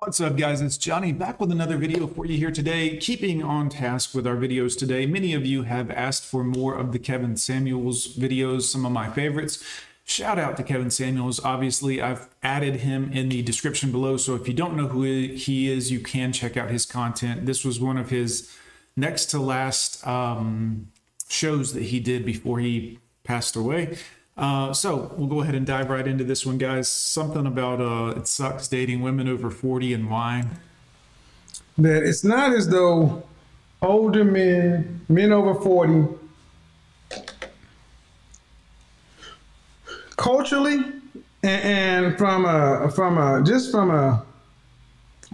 What's up guys, it's Johnny back with another video for you here today. Keeping on task with our videos today, many of you have asked for more of the Kevin Samuels videos, some of my favorites. Shout out to Kevin Samuels. Obviously, I've added him in the description below, so if you don't know who he is, you can check out his content. This was one of his next to last um, shows that he did before he passed away. Uh, so we'll go ahead and dive right into this one, guys. Something about uh, it sucks dating women over 40 and why. That it's not as though older men, men over 40, culturally and, from a from a just from a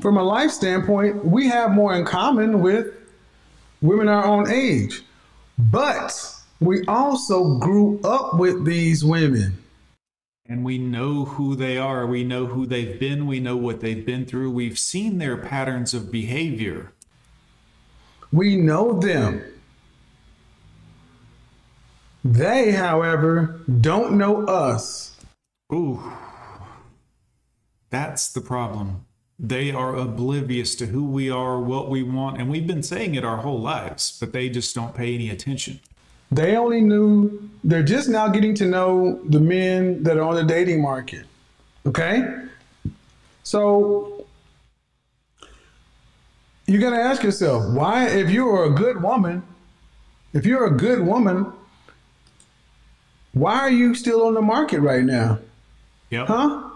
from a life standpoint, we have more in common with women our own age. But we also grew up with these women. And we know who they are. We know who they've been. We know what they've been through. We've seen their patterns of behavior. We know them. They, however, don't know us. Ooh. That's the problem. They are oblivious to who we are, what we want, and we've been saying it our whole lives, but they just don't pay any attention. They only knew, they're just now getting to know the men that are on the dating market. Okay? So you got to ask yourself, why, if you're a good woman, if you're a good woman, why are you still on the market right now? Yep. Huh?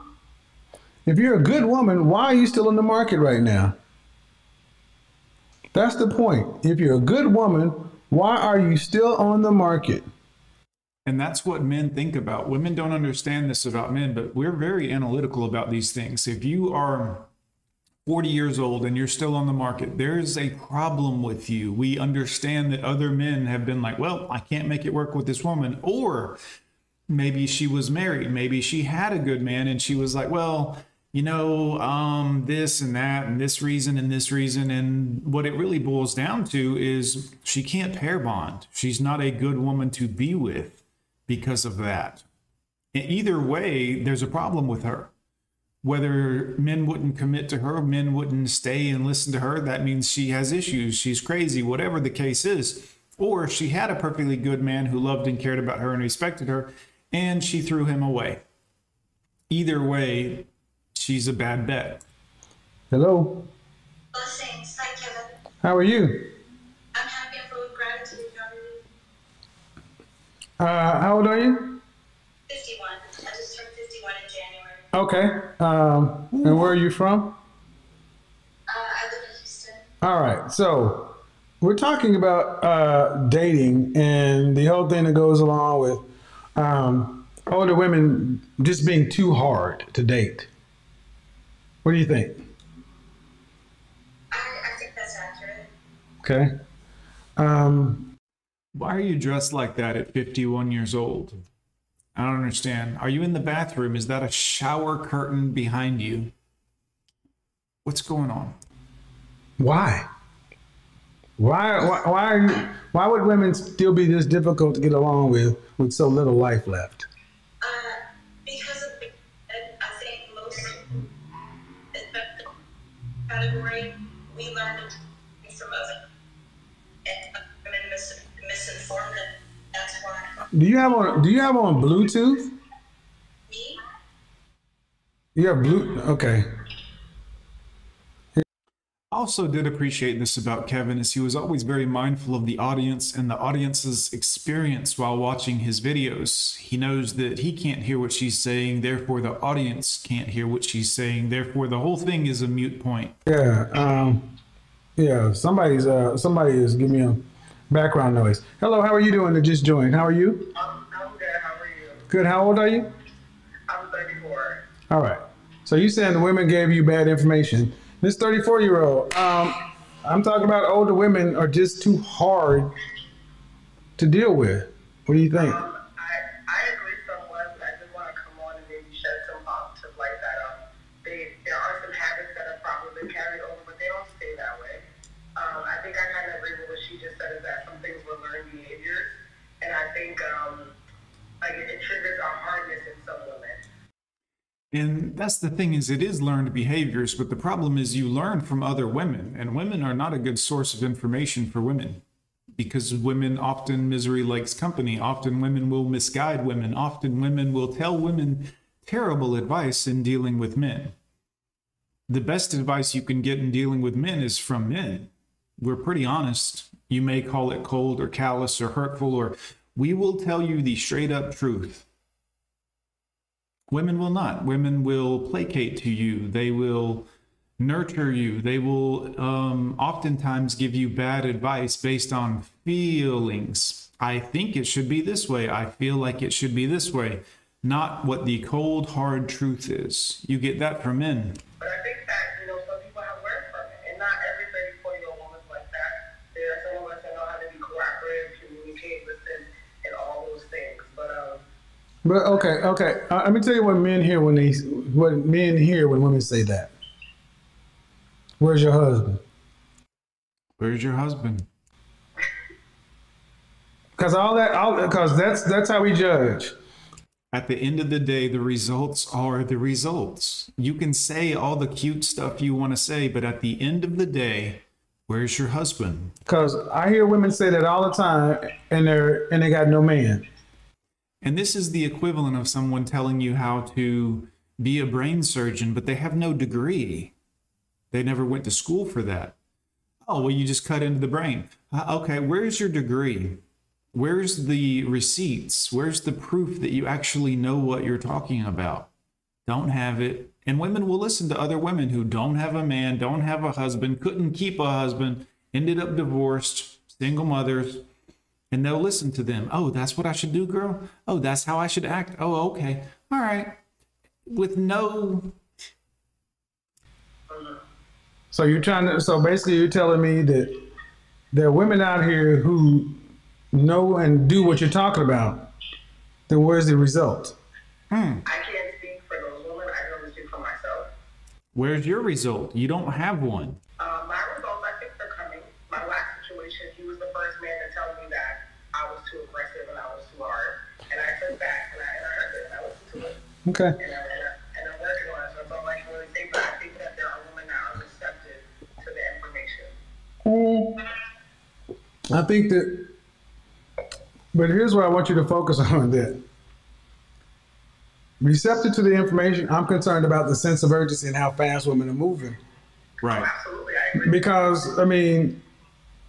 If you're a good woman, why are you still on the market right now? That's the point. If you're a good woman, why are you still on the market? And that's what men think about. Women don't understand this about men, but we're very analytical about these things. If you are 40 years old and you're still on the market, there's a problem with you. We understand that other men have been like, well, I can't make it work with this woman. Or maybe she was married. Maybe she had a good man and she was like, well, you know, um, this and that, and this reason and this reason. And what it really boils down to is she can't pair bond. She's not a good woman to be with because of that. either way, there's a problem with her. Whether men wouldn't commit to her, men wouldn't stay and listen to her, that means she has issues, she's crazy, whatever the case is. Or she had a perfectly good man who loved and cared about her and respected her, and she threw him away. Either way, she's a bad bet. Hello. Blessings. Hi, Kevin. How are you? I'm happy and full of gratitude. Uh, how old are you? 51. I just turned 51 in January. Okay. Um, and where are you from? Uh, I live in Houston. All right. So we're talking about uh, dating and the whole thing that goes along with um, older women just being too hard to date. What do you think? I, I think that's accurate. Okay. Um, Why are you dressed like that at 51 years old? I don't understand. Are you in the bathroom? Is that a shower curtain behind you? What's going on? why? Why, why, why, are you, why would women still be this difficult to get along with with so little life left? Category, we learned from other and women mis- misinformed it. That's why. Do you have on, do you have on Bluetooth? Me? You have blue, okay. Also did appreciate this about Kevin is he was always very mindful of the audience and the audience's experience while watching his videos. He knows that he can't hear what she's saying, therefore the audience can't hear what she's saying, therefore the whole thing is a mute point. Yeah, um, yeah. Somebody's uh, somebody is giving me a background noise. Hello, how are you doing? To just joined. How are you? I'm, I'm good. How are you? Good. How old are you? I'm 34. All right. So you saying the women gave you bad information? This 34 year old. Um, I'm talking about older women are just too hard to deal with. What do you think? And that's the thing is it is learned behaviors, but the problem is you learn from other women, and women are not a good source of information for women because women often misery likes company. Often women will misguide women. Often women will tell women terrible advice in dealing with men. The best advice you can get in dealing with men is from men. We're pretty honest. You may call it cold or callous or hurtful, or we will tell you the straight up truth. Women will not. Women will placate to you. They will nurture you. They will um, oftentimes give you bad advice based on feelings. I think it should be this way. I feel like it should be this way, not what the cold, hard truth is. You get that from men. But okay, okay. Uh, let me tell you what men hear when they what men hear when women say that. Where's your husband? Where's your husband? Because all that, all because that's that's how we judge. At the end of the day, the results are the results. You can say all the cute stuff you want to say, but at the end of the day, where's your husband? Because I hear women say that all the time, and they're and they got no man. And this is the equivalent of someone telling you how to be a brain surgeon, but they have no degree. They never went to school for that. Oh, well, you just cut into the brain. Uh, okay, where's your degree? Where's the receipts? Where's the proof that you actually know what you're talking about? Don't have it. And women will listen to other women who don't have a man, don't have a husband, couldn't keep a husband, ended up divorced, single mothers, and they'll listen to them. Oh, that's what I should do, girl? Oh, that's how I should act? Oh, okay. All right. With no So you're trying to. So basically, you're telling me that there are women out here who know and do what you're talking about. Then where's the result? hmm, I can't speak for those women. I can only speak for myself. where's your result? You don't have one. Okay. And, I, and, and I'm working on it. So that's all I can really say. But I think that there are women that are receptive to the information. Um, I think that. But here's what I want you to focus on: that receptive to the information. I'm concerned about the sense of urgency and how fast women are moving. Right. Absolutely, I because I mean,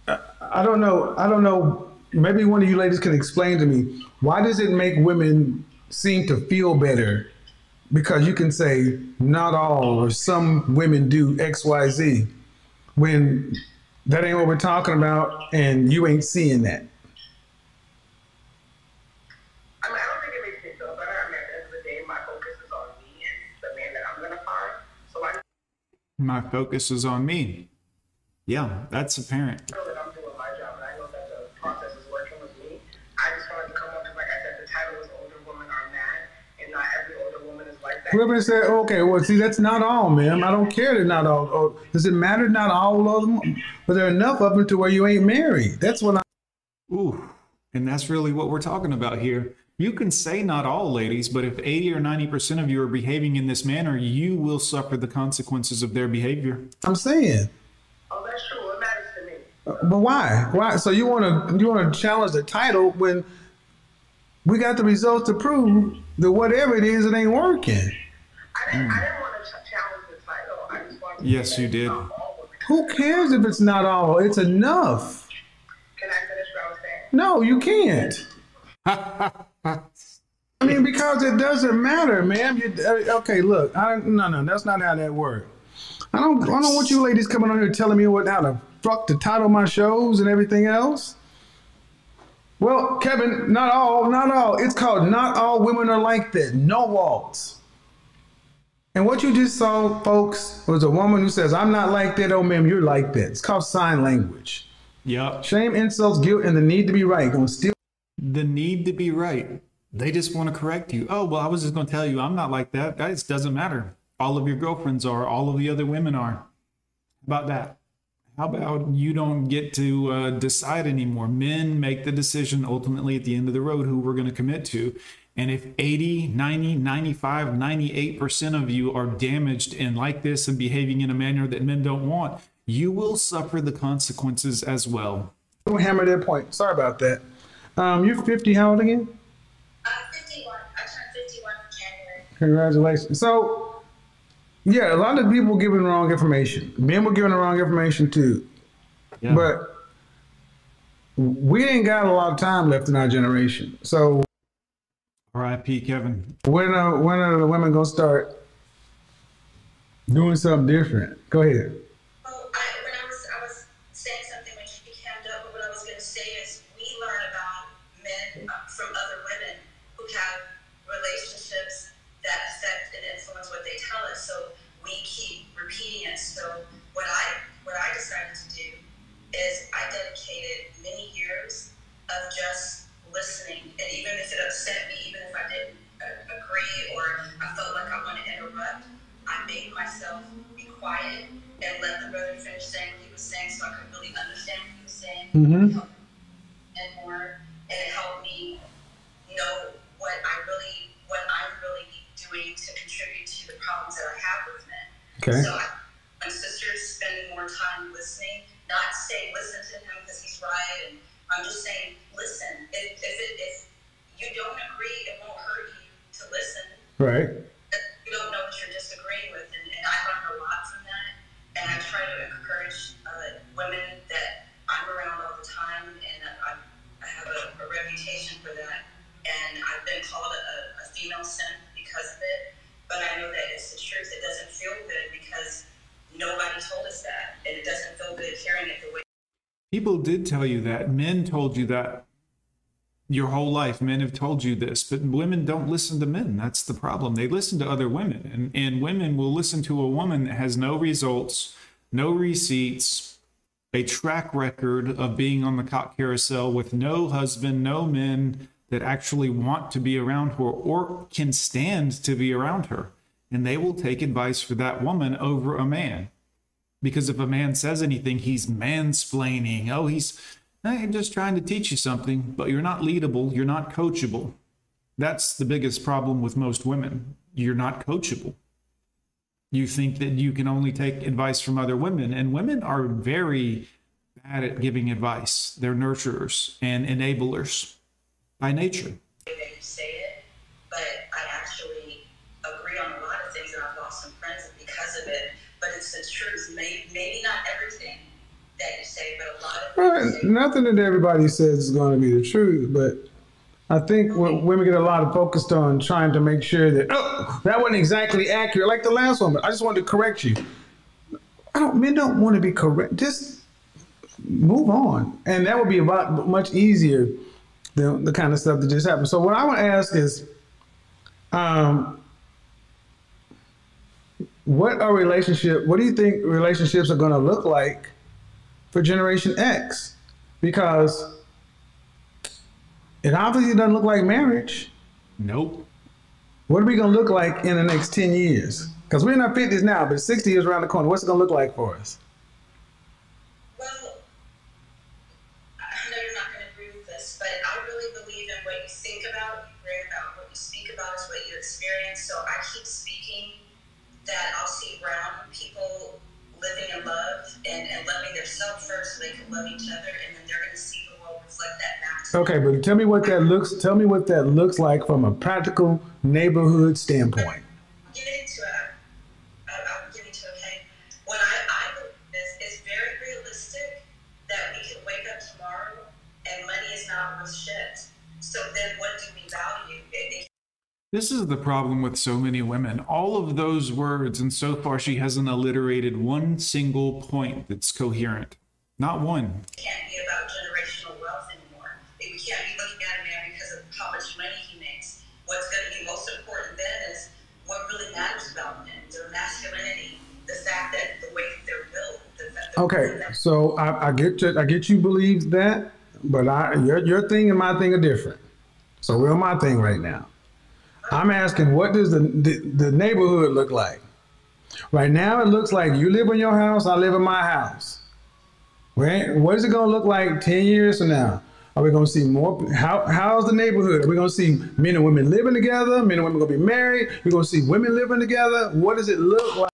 I, I don't know. I don't know. Maybe one of you ladies can explain to me why does it make women seem to feel better? Because you can say not all or some women do X, Y, Z, when that ain't what we're talking about, and you ain't seeing that. I mean, I don't think it makes me Whoever said, okay, well, see, that's not all, ma'am. I don't care that not all. Oh, does it matter not all of them? But there are enough of them to where you ain't married. That's what I. Ooh, and that's really what we're talking about here. You can say not all ladies, but if 80 or 90% of you are behaving in this manner, you will suffer the consequences of their behavior. I'm saying. Oh, that's true. It matters to me. Uh, but why? Why? So you want to you want to challenge the title when we got the results to prove that whatever it is, it ain't working. I didn't, want to challenge the title. I just wanted to Yes, you did. it's not all women. Who cares if it's not all? It's enough. Can I finish what I was saying? No, you can't. I mean, because it doesn't matter, man. You, uh, okay, look, I, no, no, that's not how that works. I don't, I don't want you ladies coming on here telling me what how to fuck to title my shows and everything else. Well, Kevin, not all, not all. It's called "Not All Women Are Like That." No walls. And what you just saw, folks, was a woman who says, "I'm not like that." Oh, ma'am, you're like that. It's called sign language. Yep. Shame, insults, guilt, and the need to be right. Gonna steal. The need to be right. They just want to correct you. Oh, well, I was just going to tell you I'm not like that. That just doesn't matter. All of your girlfriends are, all of the other women are. How about that? How about you don't get to uh, decide anymore? Men make the decision ultimately at the end of the road who we're going to commit to. And if 80, 90, 95, 98% of you are damaged and like this and behaving in a manner that men don't want, you will suffer the consequences as well. Don't hammer that point. Sorry about that. Um, you're 50, how old again? I'm 51. I turned 51 in January. Congratulations. So, yeah, a lot of people giving wrong information. Men were giving the wrong information too. Yeah. But we ain't got a lot of time left in our generation. So R.I.P. Kevin. when are, when are the women gonna start doing something different? Go ahead. Well, I, when I was, I was saying something when she came up, but what I was going to say is we learn about men uh, from other women who have relationships that affect and influence what they tell us. So we keep repeating it. So he was saying. Mhm. And more, and it helped me know what I really, what I'm really doing to contribute to the problems that I have with men. Okay. So I, People did tell you that. Men told you that your whole life. Men have told you this, but women don't listen to men. That's the problem. They listen to other women, and, and women will listen to a woman that has no results, no receipts, a track record of being on the cock carousel with no husband, no men that actually want to be around her or can stand to be around her. And they will take advice for that woman over a man because if a man says anything, he's mansplaining. Oh, he's I'm just trying to teach you something, but you're not leadable, you're not coachable. That's the biggest problem with most women. You're not coachable. You think that you can only take advice from other women, and women are very bad at giving advice. They're nurturers and enablers by nature. It's the truth. Maybe, maybe not everything that you say, but a lot of Right. Nothing that everybody says is going to be the truth, but I think when women get a lot of focused on trying to make sure that oh that wasn't exactly accurate, like the last one. But I just wanted to correct you. I don't. Men don't want to be correct. Just move on, and that would be a lot much easier than the kind of stuff that just happened. So what I want to ask is, um, what are relationship? What do you think relationships are going to look like for Generation X? Because it obviously doesn't look like marriage. Nope. What are we going to look like in the next 10 years? Because we're in our 50s now, but 60 years around the corner. What's it going to look like for us? Well, that I'll see brown people living in love and, and loving themselves first so they can love each other, and then they're going to see the world reflect that back. Okay, but tell me what that looks. Tell me what that looks like from a practical neighborhood standpoint. get into it. I, I'll get into. Okay. When I, I believe this, it's very realistic that we can wake up tomorrow and money is not worth shit. So then, what do we value? It, it This is the problem with so many women. All of those words, and so far she hasn't alliterated one single point that's coherent. Not one. It can't be about generational wealth anymore. We can't be looking at a man because of how much money he makes. What's going to be most important then is what really matters about men: their masculinity, the fact that the way that they're built. The fact Okay, so I, I get you. I get you believe that, but I your your thing and my thing are different. So we're on my thing right now. I'm asking, what does the, the the neighborhood look like? Right now, it looks like you live in your house, I live in my house. Right? What is it going to look like ten years from now? Are we going to see more? How how's the neighborhood? Are we going to see men and women living together? Men and women going to be married? We're going to see women living together. What does it look like?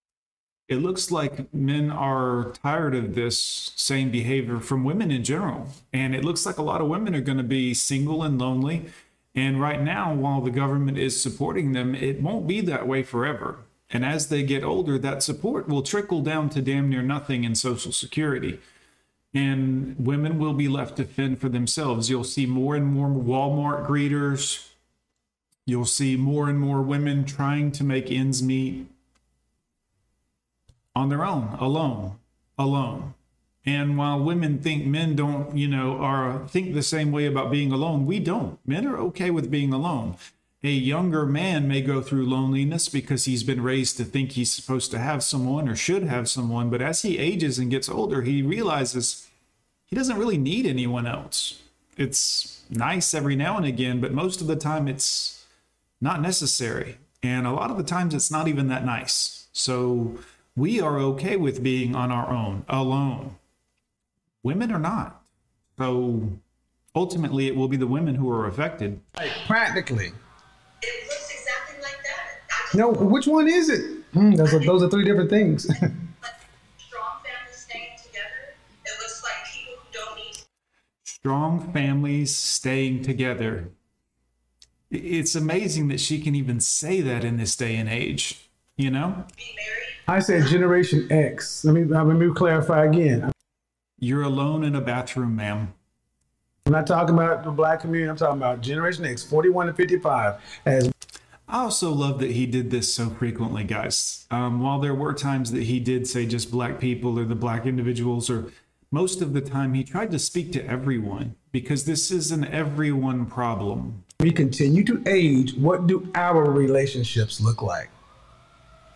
It looks like men are tired of this same behavior from women in general. And it looks like a lot of women are going to be single and lonely. And right now, while the government is supporting them, it won't be that way forever. And as they get older, that support will trickle down to damn near nothing in Social Security and women will be left to fend for themselves. You'll see more and more Walmart greeters. You'll see more and more women trying to make ends meet on their own, alone, alone. And while women think men don't, you know, are think the same way about being alone, we don't. Men are okay with being alone. A younger man may go through loneliness because he's been raised to think he's supposed to have someone or should have someone, but as he ages and gets older, he realizes he doesn't really need anyone else. It's nice every now and again, but most of the time it's not necessary. And a lot of the times it's not even that nice. So we are okay with being on our own, alone. Women are not. So ultimately, it will be the women who are affected. Practically. It looks exactly like that. No, which one is it? Hmm, those are those are three different things. strong families staying together. It looks like people who don't need Strong families staying together. It's amazing that she can even say that in this day and age, you know? to married. I said Generation X. Let me let me clarify again. You're alone in a bathroom, ma'am. I'm not talking about the black community. I'm talking about Generation X, 41 to 55. As I also love that he did this so frequently, guys. Um, while there were times that he did say just black people or the black individuals, or most of the time he tried to speak to everyone because this is an everyone problem. we continue to age, what do our relationships look like?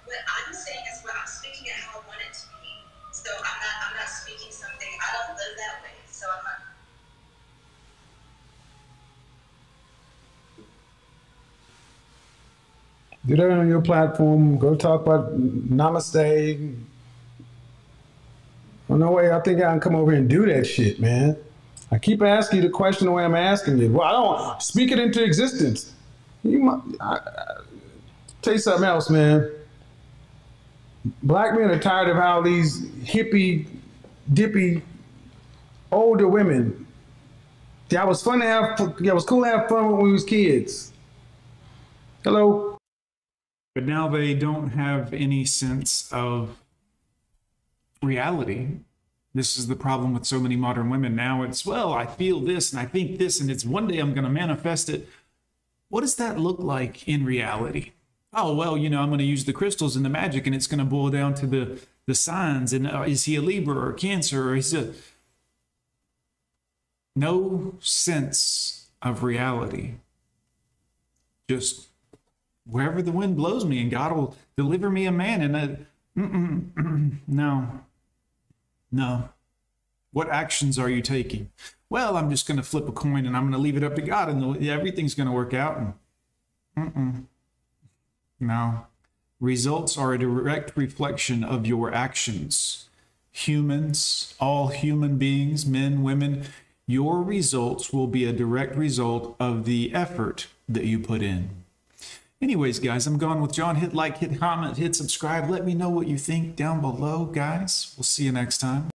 What I'm saying is what I'm speaking it how I want it to be. So I'm not I'm not speaking something I don't live that way. So I'm not Do that on your platform. Go talk about namaste. Well, no way. I think I can come over here and do that shit, man. I keep asking you the question the way I'm asking you. Well, I don't speak it into existence. You might, I, I, tell you something else, man. Black men are tired of how these hippie, dippy, older women. It was fun to have. It was cool to have fun when we was kids. Hello. But now they don't have any sense of reality. This is the problem with so many modern women. Now it's, well, I feel this and I think this, and it's one day I'm going to manifest it. What does that look like in reality? Oh, well, you know, I'm going to use the crystals and the magic, and it's going to boil down to the, the signs. And uh, is he a Libra or Cancer or is it no sense of reality? Just wherever the wind blows me, and God will deliver me a man. And mm-mm, no, no. What actions are you taking? Well, I'm just going to flip a coin and I'm going to leave it up to God, and everything's going to work out. And mm-mm. no, results are a direct reflection of your actions. Humans, all human beings, men, women, your results will be a direct result of the effort that you put in. Anyways, guys, I'm gone with John. Hit like, hit comment, hit subscribe. Let me know what you think down below, guys. We'll see you next time.